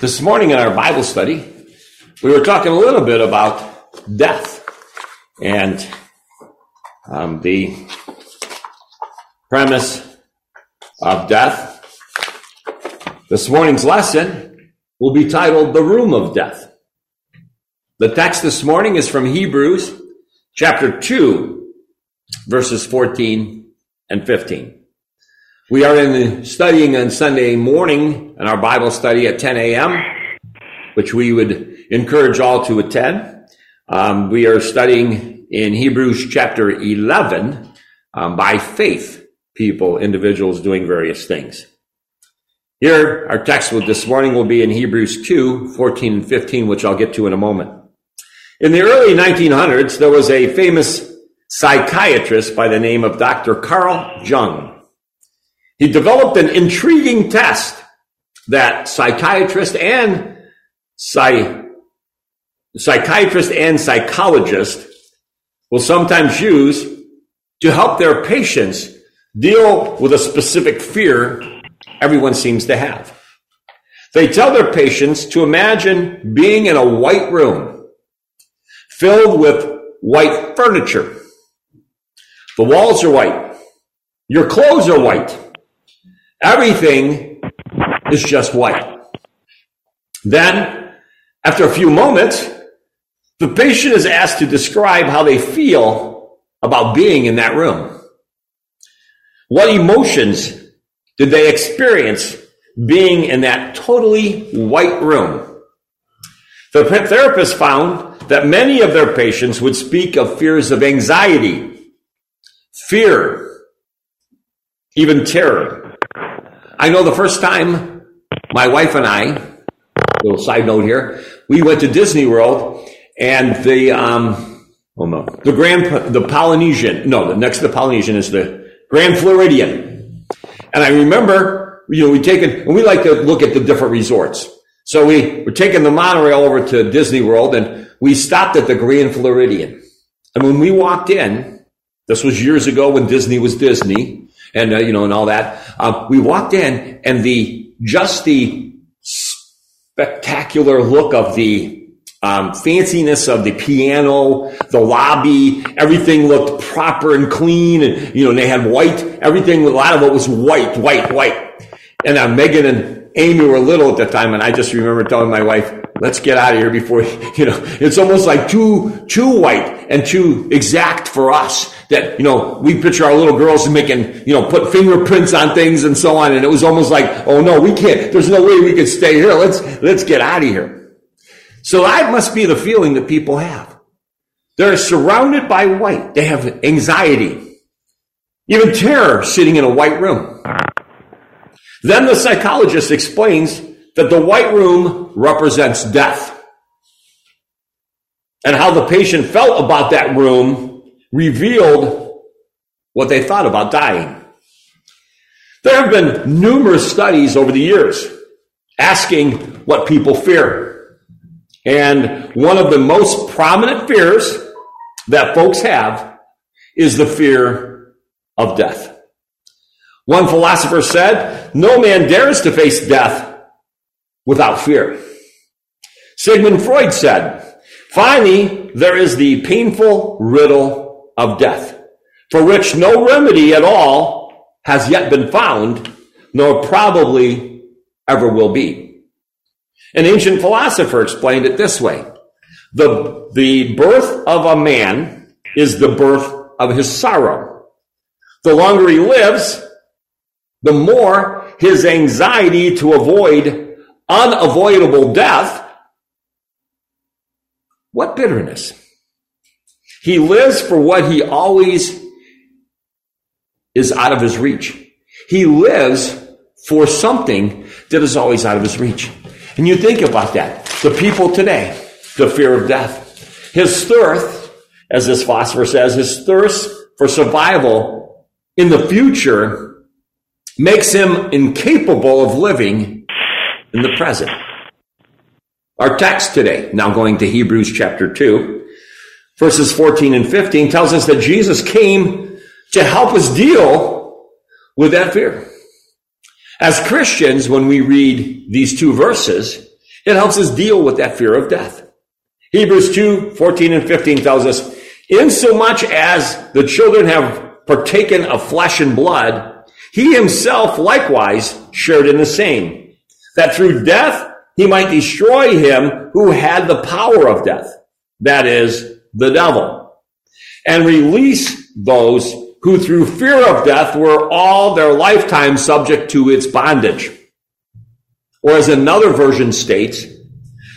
This morning in our Bible study, we were talking a little bit about death and um, the premise of death. This morning's lesson will be titled The Room of Death. The text this morning is from Hebrews chapter 2, verses 14 and 15. We are in studying on Sunday morning in our Bible study at 10 a.m., which we would encourage all to attend. Um, we are studying in Hebrews chapter 11 um, by faith, people, individuals doing various things. Here, our text this morning will be in Hebrews 2, 14 and 15, which I'll get to in a moment. In the early 1900s, there was a famous psychiatrist by the name of Dr. Carl Jung. He developed an intriguing test that psychiatrists and psy- and psychologists will sometimes use to help their patients deal with a specific fear everyone seems to have. They tell their patients to imagine being in a white room filled with white furniture. The walls are white. Your clothes are white. Everything is just white. Then, after a few moments, the patient is asked to describe how they feel about being in that room. What emotions did they experience being in that totally white room? The therapist found that many of their patients would speak of fears of anxiety, fear, even terror. I know the first time my wife and I, little side note here, we went to Disney World and the, um, oh no, the Grand, the Polynesian, no, the next to the Polynesian is the Grand Floridian. And I remember, you know, we taken, and we like to look at the different resorts. So we were taking the monorail over to Disney World and we stopped at the Grand Floridian. And when we walked in, this was years ago when Disney was Disney, and uh, you know, and all that. Um, we walked in, and the just the spectacular look of the um, fanciness of the piano, the lobby, everything looked proper and clean, and you know, and they had white. Everything, a lot of it was white, white, white. And uh, Megan and Amy were little at the time, and I just remember telling my wife, let's get out of here before, you know, it's almost like too, too white and too exact for us that, you know, we picture our little girls making, you know, put fingerprints on things and so on. And it was almost like, oh no, we can't, there's no way we can stay here. Let's, let's get out of here. So that must be the feeling that people have. They're surrounded by white. They have anxiety, even terror sitting in a white room. Then the psychologist explains that the white room represents death. And how the patient felt about that room revealed what they thought about dying. There have been numerous studies over the years asking what people fear. And one of the most prominent fears that folks have is the fear of death. One philosopher said, no man dares to face death without fear. Sigmund Freud said, finally, there is the painful riddle of death, for which no remedy at all has yet been found, nor probably ever will be. An ancient philosopher explained it this way. The, the birth of a man is the birth of his sorrow. The longer he lives, the more his anxiety to avoid unavoidable death, what bitterness? He lives for what he always is out of his reach. He lives for something that is always out of his reach. And you think about that. The people today, the fear of death. His thirst, as this philosopher says, his thirst for survival in the future makes him incapable of living in the present. Our text today, now going to Hebrews chapter 2, verses 14 and 15, tells us that Jesus came to help us deal with that fear. As Christians, when we read these two verses, it helps us deal with that fear of death. Hebrews 2, 14 and 15 tells us, insomuch as the children have partaken of flesh and blood, he himself likewise shared in the same, that through death he might destroy him who had the power of death, that is, the devil, and release those who through fear of death were all their lifetime subject to its bondage. Or as another version states,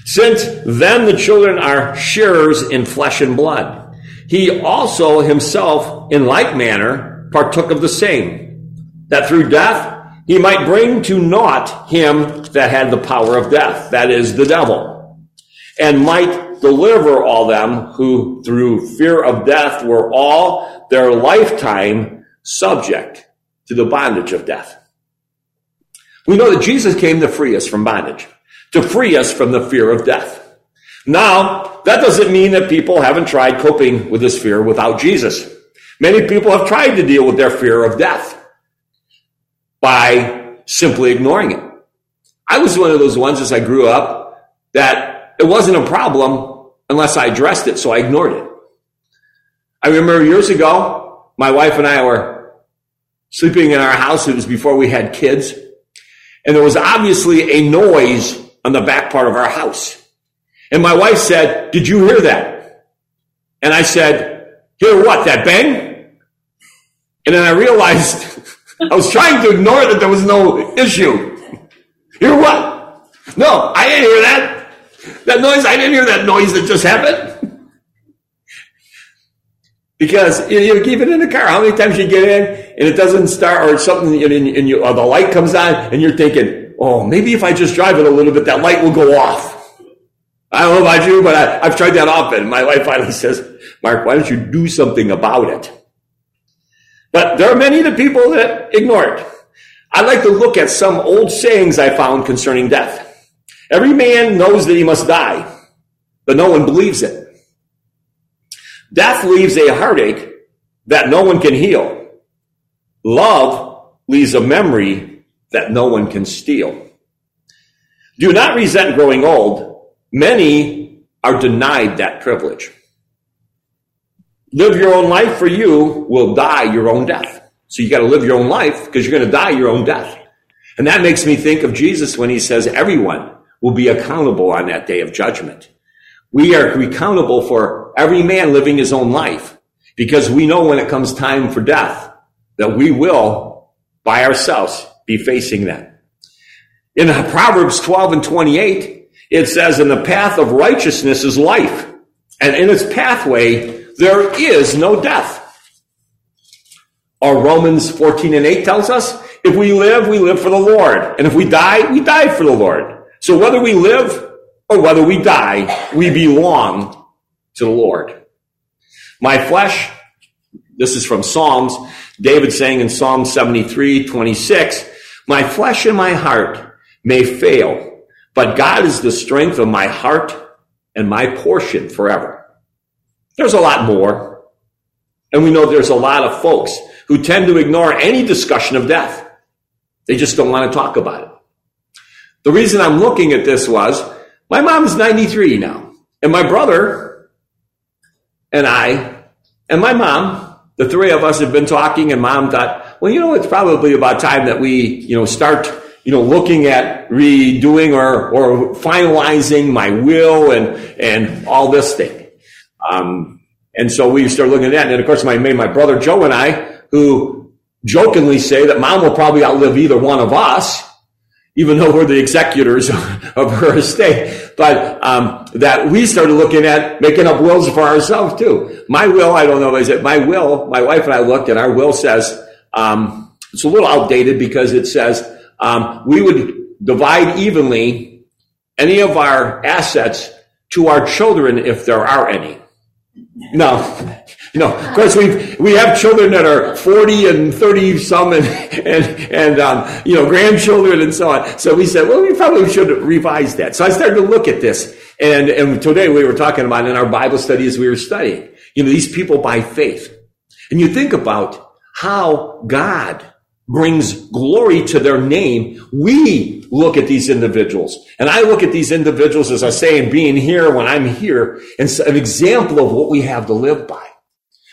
since then the children are sharers in flesh and blood. He also himself in like manner partook of the same, that through death he might bring to naught him that had the power of death, that is the devil, and might deliver all them who through fear of death were all their lifetime subject to the bondage of death. We know that Jesus came to free us from bondage, to free us from the fear of death. Now, that doesn't mean that people haven't tried coping with this fear without Jesus. Many people have tried to deal with their fear of death by simply ignoring it. I was one of those ones as I grew up that it wasn't a problem unless I addressed it, so I ignored it. I remember years ago, my wife and I were sleeping in our house. It was before we had kids. And there was obviously a noise on the back part of our house. And my wife said, did you hear that? And I said, hear what? That bang? And then I realized I was trying to ignore that there was no issue. Hear what? No, I didn't hear that. That noise, I didn't hear that noise that just happened. Because you, you keep it in the car. How many times you get in and it doesn't start or something and, and you, or the light comes on and you're thinking, oh, maybe if I just drive it a little bit, that light will go off. I don't know about you, but I, I've tried that often. My wife finally says, Mark, why don't you do something about it? But there are many of the people that ignore it. I'd like to look at some old sayings I found concerning death. Every man knows that he must die, but no one believes it. Death leaves a heartache that no one can heal. Love leaves a memory that no one can steal. Do not resent growing old. Many are denied that privilege. Live your own life for you will die your own death. So you got to live your own life because you're going to die your own death. And that makes me think of Jesus when he says everyone will be accountable on that day of judgment. We are accountable for every man living his own life because we know when it comes time for death that we will by ourselves be facing that. In Proverbs 12 and 28, it says, in the path of righteousness is life. And in its pathway, there is no death. Our Romans 14 and 8 tells us, if we live, we live for the Lord. And if we die, we die for the Lord. So whether we live or whether we die, we belong to the Lord. My flesh, this is from Psalms, David saying in Psalm 73, 26, my flesh and my heart may fail, but God is the strength of my heart and my portion forever. There's a lot more. And we know there's a lot of folks who tend to ignore any discussion of death. They just don't want to talk about it. The reason I'm looking at this was my mom's 93 now, and my brother and I and my mom, the three of us have been talking, and mom thought, well, you know, it's probably about time that we, you know, start, you know, looking at redoing or, or finalizing my will and, and all this thing. Um, and so we started looking at that. And of course, my, my brother Joe and I, who jokingly say that mom will probably outlive either one of us, even though we're the executors of her estate. But um, that we started looking at making up wills for ourselves too. My will, I don't know, is it my will? My wife and I looked, and our will says um, it's a little outdated because it says um, we would divide evenly any of our assets to our children if there are any. No. Know, of course we we have children that are 40 and 30 some and, and, and, um, you know, grandchildren and so on. So we said, well, we probably should revise that. So I started to look at this and, and today we were talking about in our Bible study as we were studying, you know, these people by faith. And you think about how God brings glory to their name, we look at these individuals. And I look at these individuals, as I say, and being here when I'm here, and an example of what we have to live by.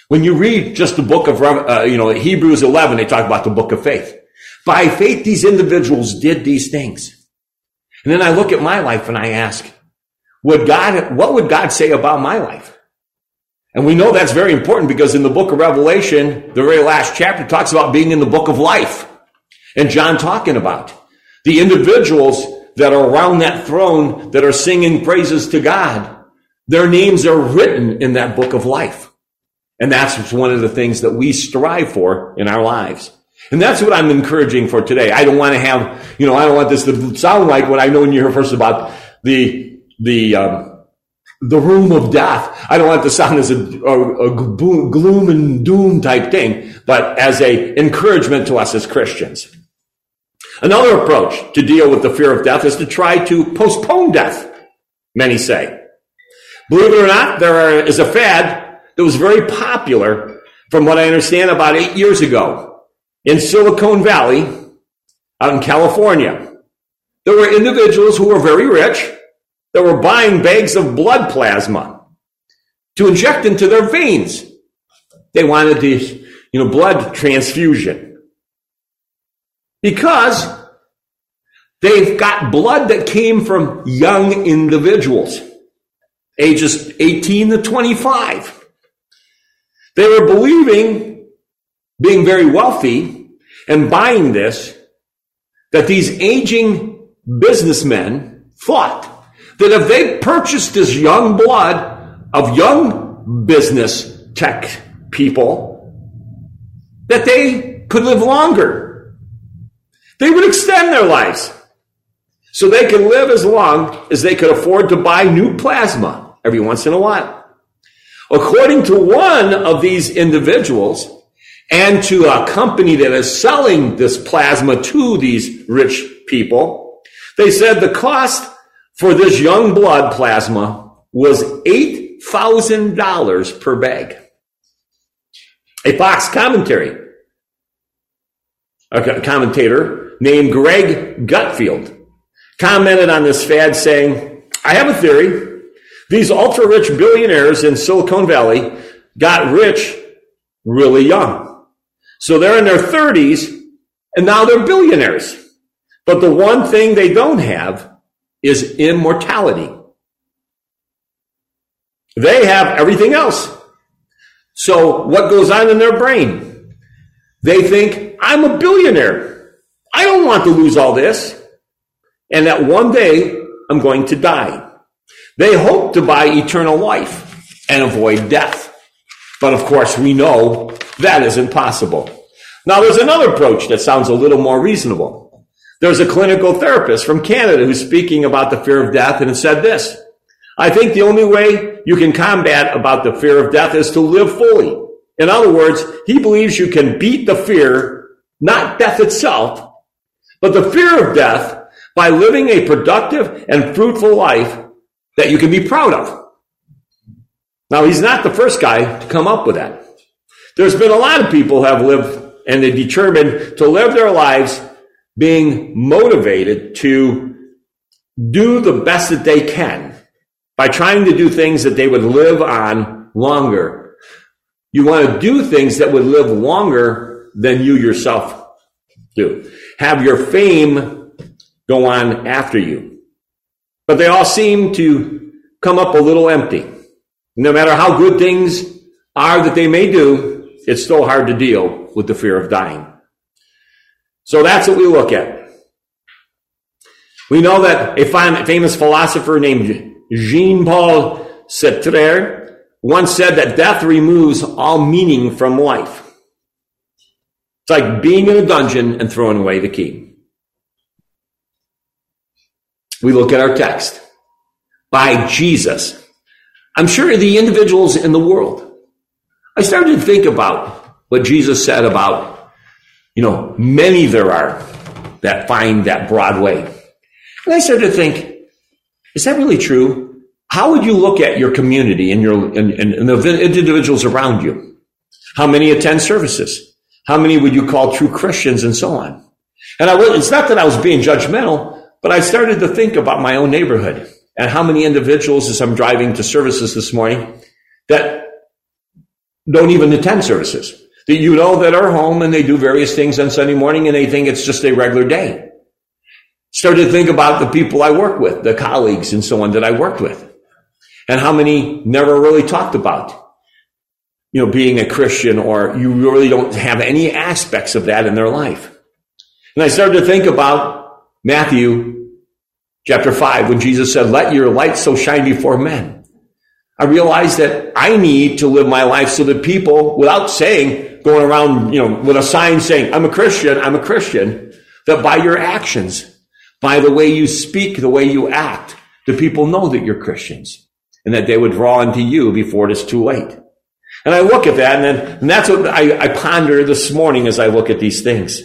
When you read just the book of, uh, you know, Hebrews 11, they talk about the book of faith. By faith, these individuals did these things. And then I look at my life and I ask, would God, what would God say about my life? And we know that's very important because in the book of Revelation, the very last chapter talks about being in the book of life. And John talking about the individuals that are around that throne that are singing praises to God. Their names are written in that book of life. And that's one of the things that we strive for in our lives. And that's what I'm encouraging for today. I don't want to have, you know, I don't want this to sound like what I know when you hear first about the, the, um, the room of death. I don't want to sound as a, a, a gloom and doom type thing, but as a encouragement to us as Christians. Another approach to deal with the fear of death is to try to postpone death, many say. Believe it or not, there is a fad that was very popular from what I understand about eight years ago in Silicon Valley out in California. There were individuals who were very rich that were buying bags of blood plasma to inject into their veins. They wanted this, you know, blood transfusion. Because they've got blood that came from young individuals, ages 18 to 25. They were believing, being very wealthy, and buying this, that these aging businessmen thought that if they purchased this young blood of young business tech people, that they could live longer. They would extend their lives. So they could live as long as they could afford to buy new plasma every once in a while. According to one of these individuals, and to a company that is selling this plasma to these rich people, they said the cost for this young blood plasma was $8,000 per bag. A Fox commentary, a commentator named Greg Gutfeld, commented on this fad saying, I have a theory. These ultra rich billionaires in Silicon Valley got rich really young. So they're in their 30s and now they're billionaires. But the one thing they don't have is immortality. They have everything else. So what goes on in their brain? They think, I'm a billionaire. I don't want to lose all this. And that one day I'm going to die. They hope to buy eternal life and avoid death. But of course we know that is impossible. Now there's another approach that sounds a little more reasonable. There's a clinical therapist from Canada who's speaking about the fear of death and said this. I think the only way you can combat about the fear of death is to live fully. In other words, he believes you can beat the fear, not death itself, but the fear of death by living a productive and fruitful life that you can be proud of. Now, he's not the first guy to come up with that. There's been a lot of people have lived and they determined to live their lives being motivated to do the best that they can by trying to do things that they would live on longer. You want to do things that would live longer than you yourself do. Have your fame go on after you. But they all seem to come up a little empty. No matter how good things are that they may do, it's still hard to deal with the fear of dying. So that's what we look at. We know that a famous philosopher named Jean-Paul Sartre once said that death removes all meaning from life. It's like being in a dungeon and throwing away the key. We look at our text. By Jesus. I'm sure the individuals in the world. I started to think about what Jesus said about you know, many there are that find that broad way. And I started to think, is that really true? How would you look at your community and your and, and, and the individuals around you? How many attend services? How many would you call true Christians and so on? And I was, it's not that I was being judgmental, but I started to think about my own neighborhood and how many individuals as I'm driving to services this morning that don't even attend services. That you know that are home and they do various things on Sunday morning and they think it's just a regular day. Started to think about the people I work with, the colleagues and so on that I worked with. And how many never really talked about, you know, being a Christian or you really don't have any aspects of that in their life. And I started to think about Matthew chapter 5 when Jesus said, let your light so shine before men. I realized that I need to live my life so that people, without saying, going around, you know, with a sign saying, I'm a Christian, I'm a Christian, that by your actions, by the way you speak, the way you act, the people know that you're Christians and that they would draw into you before it is too late. And I look at that and then, and that's what I, I ponder this morning as I look at these things.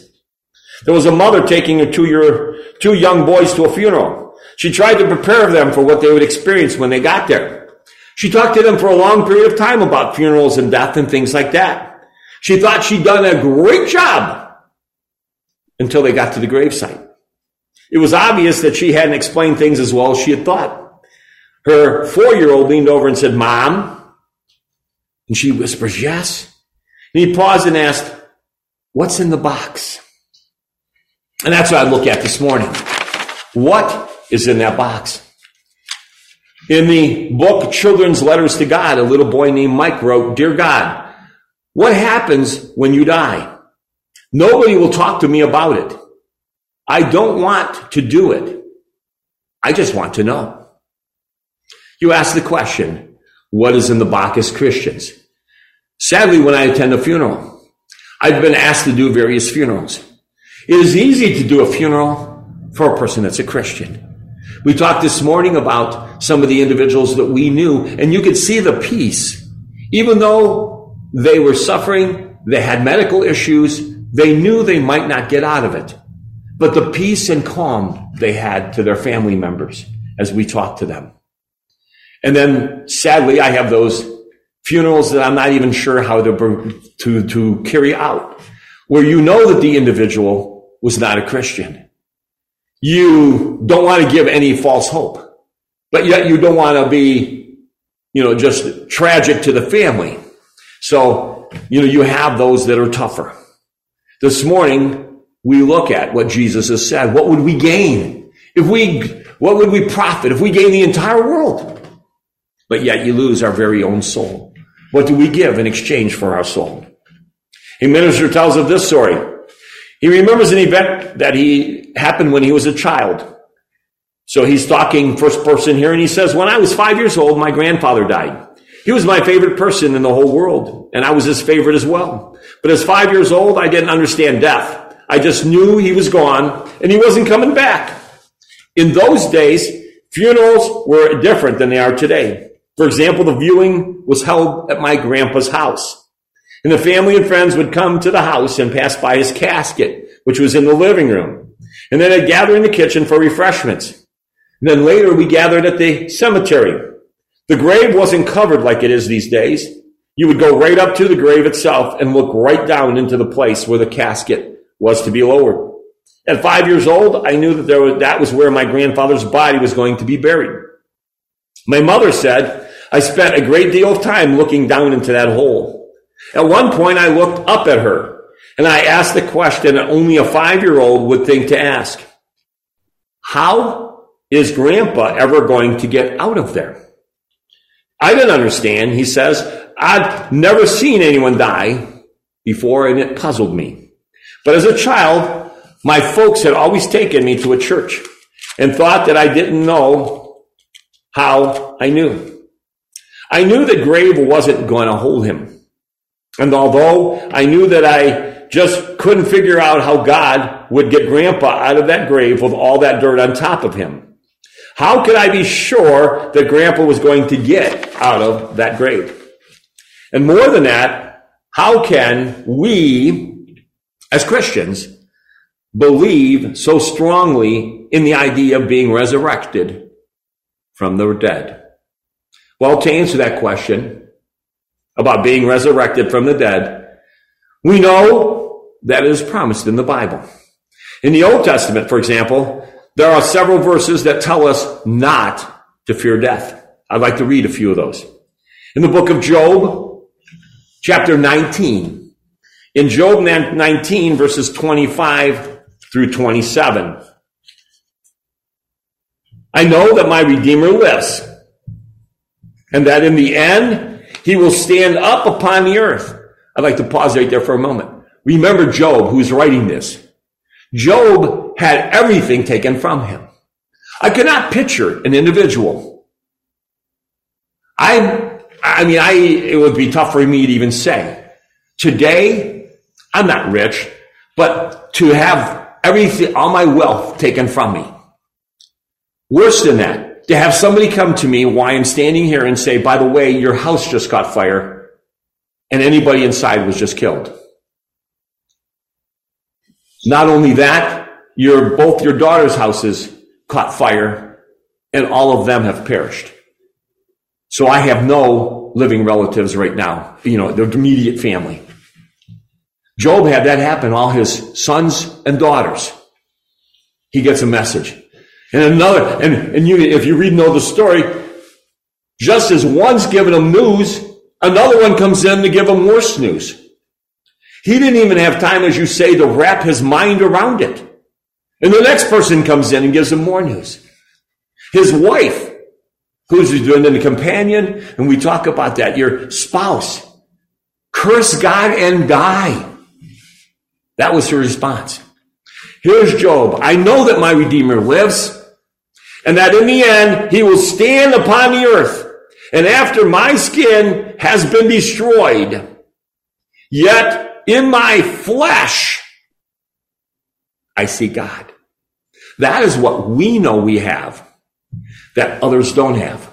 There was a mother taking her two year, two young boys to a funeral. She tried to prepare them for what they would experience when they got there. She talked to them for a long period of time about funerals and death and things like that. She thought she'd done a great job until they got to the gravesite. It was obvious that she hadn't explained things as well as she had thought. Her four year old leaned over and said, Mom. And she whispers, Yes. And he paused and asked, What's in the box? And that's what I look at this morning. What is in that box? In the book Children's Letters to God, a little boy named Mike wrote, Dear God, what happens when you die? Nobody will talk to me about it. I don't want to do it. I just want to know. You ask the question, what is in the Bacchus Christians? Sadly, when I attend a funeral, I've been asked to do various funerals. It is easy to do a funeral for a person that's a Christian. We talked this morning about some of the individuals that we knew, and you could see the peace. Even though they were suffering, they had medical issues, they knew they might not get out of it. But the peace and calm they had to their family members as we talked to them. And then sadly, I have those funerals that I'm not even sure how to, to, to carry out, where you know that the individual was not a Christian. You don't want to give any false hope, but yet you don't want to be, you know, just tragic to the family. So, you know, you have those that are tougher. This morning, we look at what Jesus has said. What would we gain if we, what would we profit if we gain the entire world? but yet you lose our very own soul. What do we give in exchange for our soul? A minister tells of this story. He remembers an event that he happened when he was a child. So he's talking first person here and he says, when I was five years old, my grandfather died. He was my favorite person in the whole world and I was his favorite as well. But as five years old, I didn't understand death. I just knew he was gone and he wasn't coming back. In those days, funerals were different than they are today. For example, the viewing was held at my grandpa's house. And the family and friends would come to the house and pass by his casket, which was in the living room. And then they'd gather in the kitchen for refreshments. Then later we gathered at the cemetery. The grave wasn't covered like it is these days. You would go right up to the grave itself and look right down into the place where the casket was to be lowered. At five years old, I knew that there was, that was where my grandfather's body was going to be buried. My mother said I spent a great deal of time looking down into that hole. At one point, I looked up at her and I asked the question that only a five year old would think to ask. How is grandpa ever going to get out of there? I didn't understand. He says, I'd never seen anyone die before and it puzzled me. But as a child, my folks had always taken me to a church and thought that I didn't know how I knew. I knew the grave wasn't going to hold him. And although I knew that I just couldn't figure out how God would get grandpa out of that grave with all that dirt on top of him, how could I be sure that grandpa was going to get out of that grave? And more than that, how can we, as Christians, believe so strongly in the idea of being resurrected from the dead? Well, to answer that question about being resurrected from the dead, we know that it is promised in the Bible. In the Old Testament, for example, there are several verses that tell us not to fear death. I'd like to read a few of those. In the book of Job, chapter 19, in Job 19, verses 25 through 27, I know that my Redeemer lives, and that in the end, he will stand up upon the earth. I'd like to pause right there for a moment. Remember Job, who's writing this. Job had everything taken from him. I cannot picture an individual. I, I mean, I, it would be tough for me to even say. Today, I'm not rich, but to have everything, all my wealth taken from me. Worse than that, to have somebody come to me while I'm standing here and say, by the way, your house just caught fire and anybody inside was just killed. Not only that, your, both your daughter's houses caught fire and all of them have perished. So I have no living relatives right now, you know, the immediate family. Job had that happen, all his sons and daughters. He gets a message. And another, and, and you, if you read know the story, just as one's given him news, another one comes in to give him worse news. He didn't even have time, as you say, to wrap his mind around it. And the next person comes in and gives him more news. His wife, who's doing the companion, and we talk about that, your spouse, curse God and die. That was her response. Here's Job. I know that my Redeemer lives, and that in the end he will stand upon the earth. And after my skin has been destroyed, yet in my flesh, I see God. That is what we know we have that others don't have.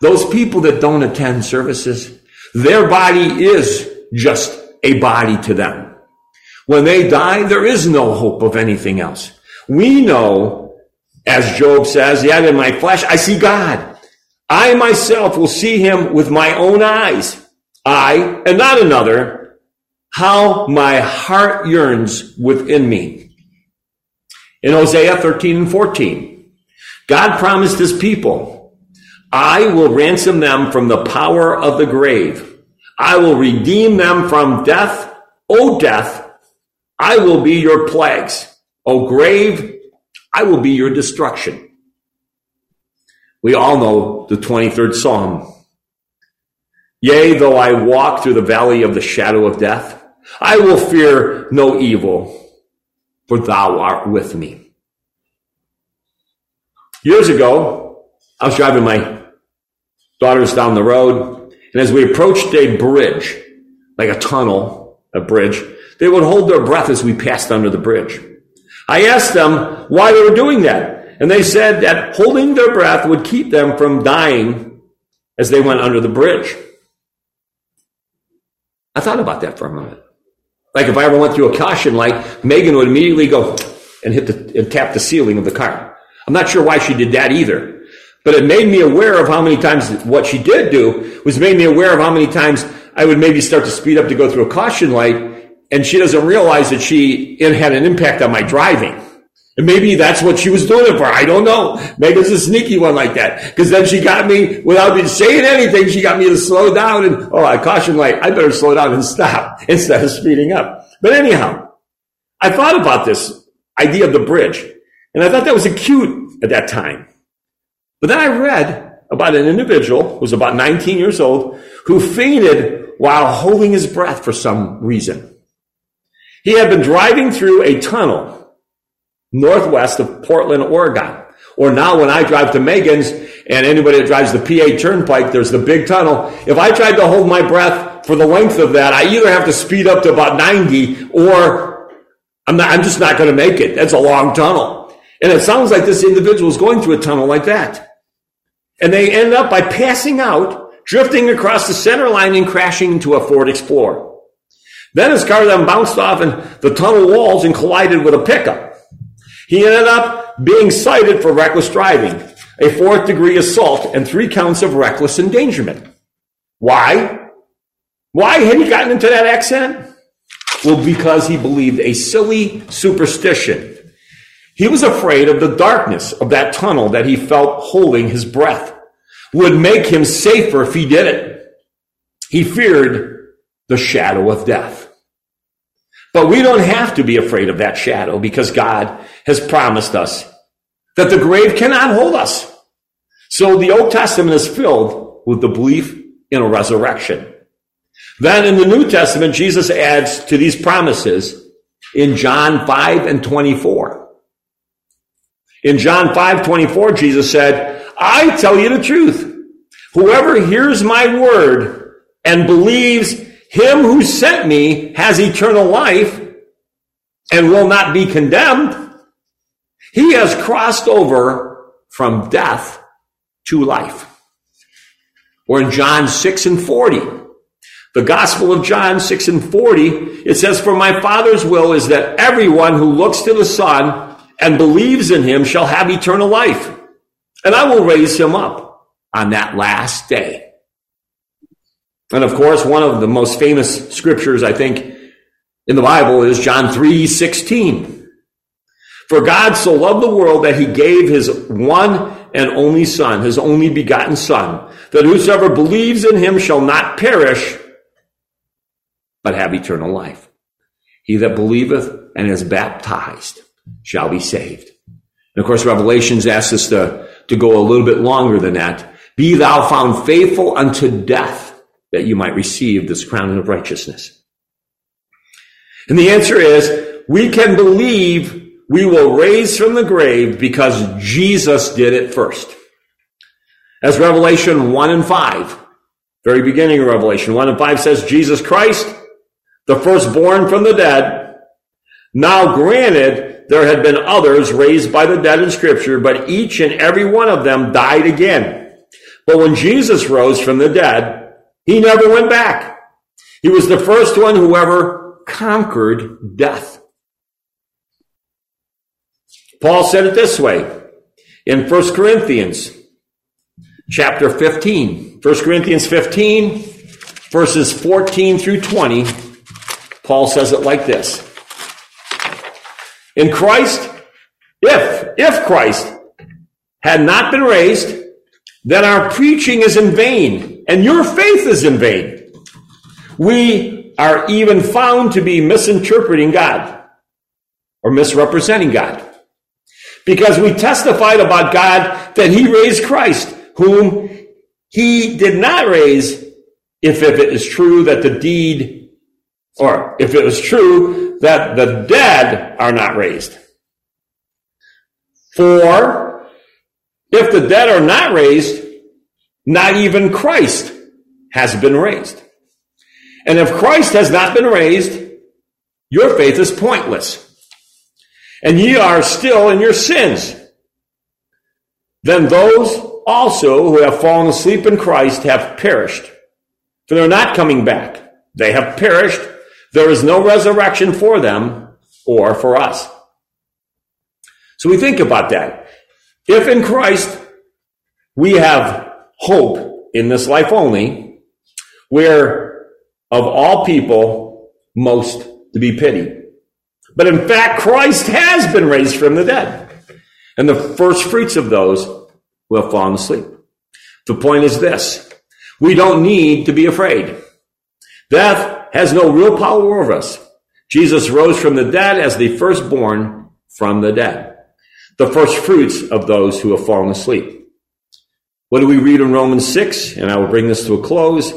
Those people that don't attend services, their body is just a body to them. When they die, there is no hope of anything else. We know, as Job says, yet in my flesh, I see God. I myself will see him with my own eyes. I, and not another, how my heart yearns within me. In Hosea 13 and 14, God promised his people, I will ransom them from the power of the grave. I will redeem them from death. O death, I will be your plagues. O grave, I will be your destruction. We all know the 23rd Psalm. Yea, though I walk through the valley of the shadow of death, I will fear no evil, for thou art with me. Years ago, I was driving my daughters down the road, and as we approached a bridge, like a tunnel, a bridge, they would hold their breath as we passed under the bridge. I asked them why they were doing that, and they said that holding their breath would keep them from dying as they went under the bridge. I thought about that for a moment. Like if I ever went through a caution light, Megan would immediately go and hit the, and tap the ceiling of the car. I'm not sure why she did that either, but it made me aware of how many times what she did do was made me aware of how many times I would maybe start to speed up to go through a caution light and she doesn't realize that she it had an impact on my driving. And maybe that's what she was doing it for. I don't know. Maybe it's a sneaky one like that. Because then she got me, without me saying anything, she got me to slow down and, oh, I caution light. I better slow down and stop instead of speeding up. But anyhow, I thought about this idea of the bridge. And I thought that was acute at that time. But then I read about an individual who was about 19 years old who fainted while holding his breath for some reason. He had been driving through a tunnel northwest of Portland, Oregon. Or now when I drive to Megan's and anybody that drives the PA Turnpike, there's the big tunnel. If I tried to hold my breath for the length of that, I either have to speed up to about 90 or I'm not, I'm just not going to make it. That's a long tunnel. And it sounds like this individual is going through a tunnel like that. And they end up by passing out, drifting across the center line and crashing into a Ford Explorer. Then his car then bounced off and the tunnel walls and collided with a pickup. He ended up being cited for reckless driving, a fourth degree assault, and three counts of reckless endangerment. Why? Why had he gotten into that accident? Well, because he believed a silly superstition. He was afraid of the darkness of that tunnel that he felt holding his breath would make him safer if he did it. He feared the shadow of death. But we don't have to be afraid of that shadow because God has promised us that the grave cannot hold us. So the Old Testament is filled with the belief in a resurrection. Then in the New Testament, Jesus adds to these promises in John 5 and 24. In John 5, 24, Jesus said, I tell you the truth. Whoever hears my word and believes him who sent me has eternal life and will not be condemned. He has crossed over from death to life. Or in John 6 and 40, the Gospel of John 6 and 40, it says, For my Father's will is that everyone who looks to the Son and believes in him shall have eternal life. And I will raise him up on that last day. And of course, one of the most famous scriptures, I think, in the Bible is John 3 16. For God so loved the world that he gave his one and only Son, his only begotten Son, that whosoever believes in him shall not perish, but have eternal life. He that believeth and is baptized shall be saved. And of course, Revelations asks us to, to go a little bit longer than that. Be thou found faithful unto death that you might receive this crown of righteousness. And the answer is, we can believe we will raise from the grave because Jesus did it first. As Revelation 1 and 5, very beginning of Revelation 1 and 5 says, Jesus Christ, the firstborn from the dead. Now granted, there had been others raised by the dead in scripture, but each and every one of them died again. But when Jesus rose from the dead, he never went back. He was the first one who ever conquered death. Paul said it this way in 1 Corinthians chapter 15. 1 Corinthians 15 verses 14 through 20. Paul says it like this. In Christ, if, if Christ had not been raised, then our preaching is in vain and your faith is in vain. We are even found to be misinterpreting God or misrepresenting God because we testified about God that he raised Christ, whom he did not raise if, if it is true that the deed, or if it was true that the dead are not raised. For if the dead are not raised, not even Christ has been raised. And if Christ has not been raised, your faith is pointless. And ye are still in your sins. Then those also who have fallen asleep in Christ have perished. For they're not coming back. They have perished. There is no resurrection for them or for us. So we think about that. If in Christ we have hope in this life only, we're of all people most to be pitied. But in fact, Christ has been raised from the dead. And the first fruits of those will have fallen asleep. The point is this. We don't need to be afraid. Death has no real power over us. Jesus rose from the dead as the firstborn from the dead. The first fruits of those who have fallen asleep. What do we read in Romans 6? And I will bring this to a close.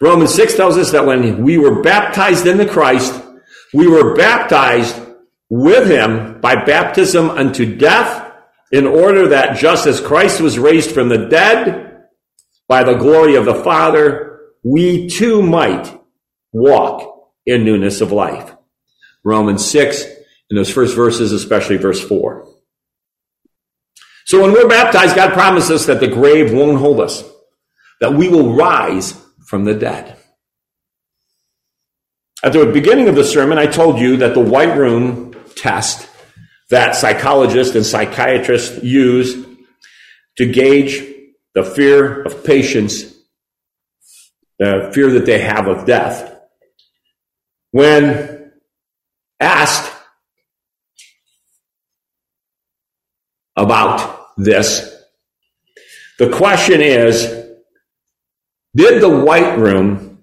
Romans 6 tells us that when we were baptized into Christ, we were baptized with him by baptism unto death in order that just as Christ was raised from the dead by the glory of the Father, we too might walk in newness of life. Romans 6, in those first verses, especially verse 4. So when we're baptized, God promises that the grave won't hold us, that we will rise from the dead. At the beginning of the sermon, I told you that the white room test that psychologists and psychiatrists use to gauge the fear of patients, the fear that they have of death. When asked about this. The question is, did the white room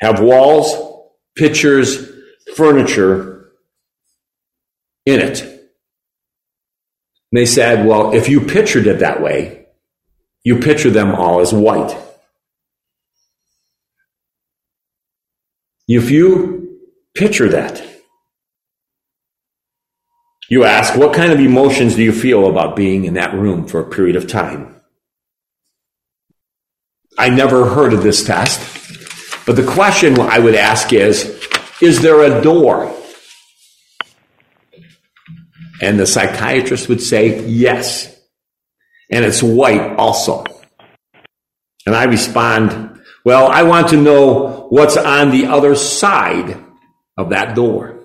have walls, pictures, furniture in it? And they said, well, if you pictured it that way, you picture them all as white. If you picture that, you ask, what kind of emotions do you feel about being in that room for a period of time? I never heard of this test, but the question I would ask is, is there a door? And the psychiatrist would say, yes. And it's white also. And I respond, well, I want to know what's on the other side of that door.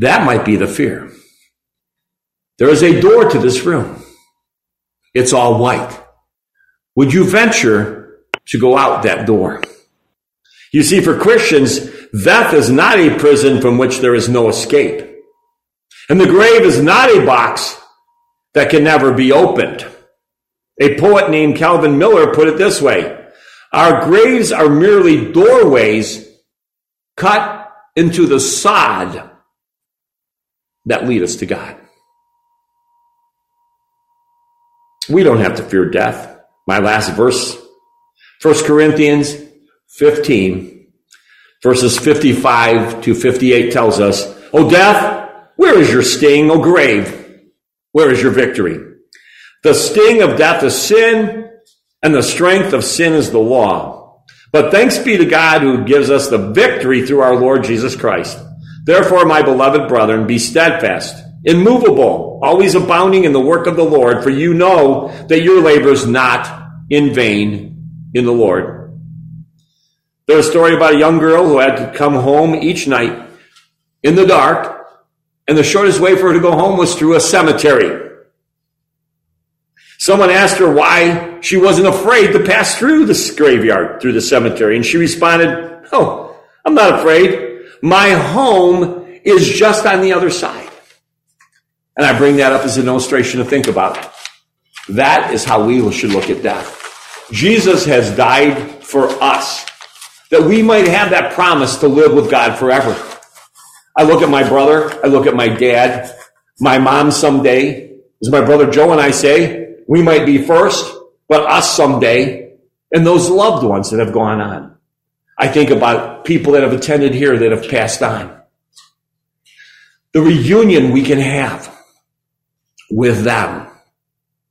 That might be the fear. There is a door to this room. It's all white. Would you venture to go out that door? You see, for Christians, death is not a prison from which there is no escape. And the grave is not a box that can never be opened. A poet named Calvin Miller put it this way. Our graves are merely doorways cut into the sod that lead us to God. We don't have to fear death. My last verse, 1 Corinthians 15, verses 55 to 58 tells us, O death, where is your sting? O grave, where is your victory? The sting of death is sin, and the strength of sin is the law. But thanks be to God who gives us the victory through our Lord Jesus Christ. Therefore, my beloved brethren, be steadfast, immovable, always abounding in the work of the Lord, for you know that your labor is not in vain in the Lord. There's a story about a young girl who had to come home each night in the dark, and the shortest way for her to go home was through a cemetery. Someone asked her why she wasn't afraid to pass through this graveyard, through the cemetery, and she responded, Oh, I'm not afraid. My home is just on the other side. And I bring that up as an illustration to think about. That is how we should look at death. Jesus has died for us that we might have that promise to live with God forever. I look at my brother, I look at my dad, my mom someday, as my brother Joe and I say, we might be first, but us someday, and those loved ones that have gone on. I think about people that have attended here that have passed on. The reunion we can have with them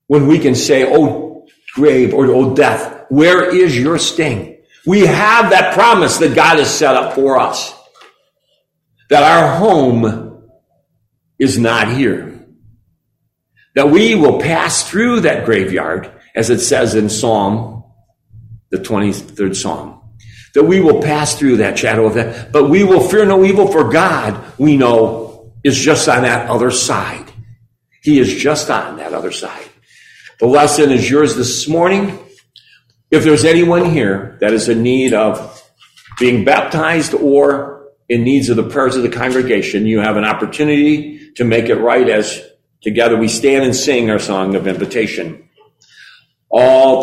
when we can say, Oh, grave or oh, death, where is your sting? We have that promise that God has set up for us. That our home is not here. That we will pass through that graveyard, as it says in Psalm, the 23rd Psalm that we will pass through that shadow of that, but we will fear no evil for God, we know, is just on that other side. He is just on that other side. The lesson is yours this morning. If there's anyone here that is in need of being baptized or in needs of the prayers of the congregation, you have an opportunity to make it right as together we stand and sing our song of invitation. All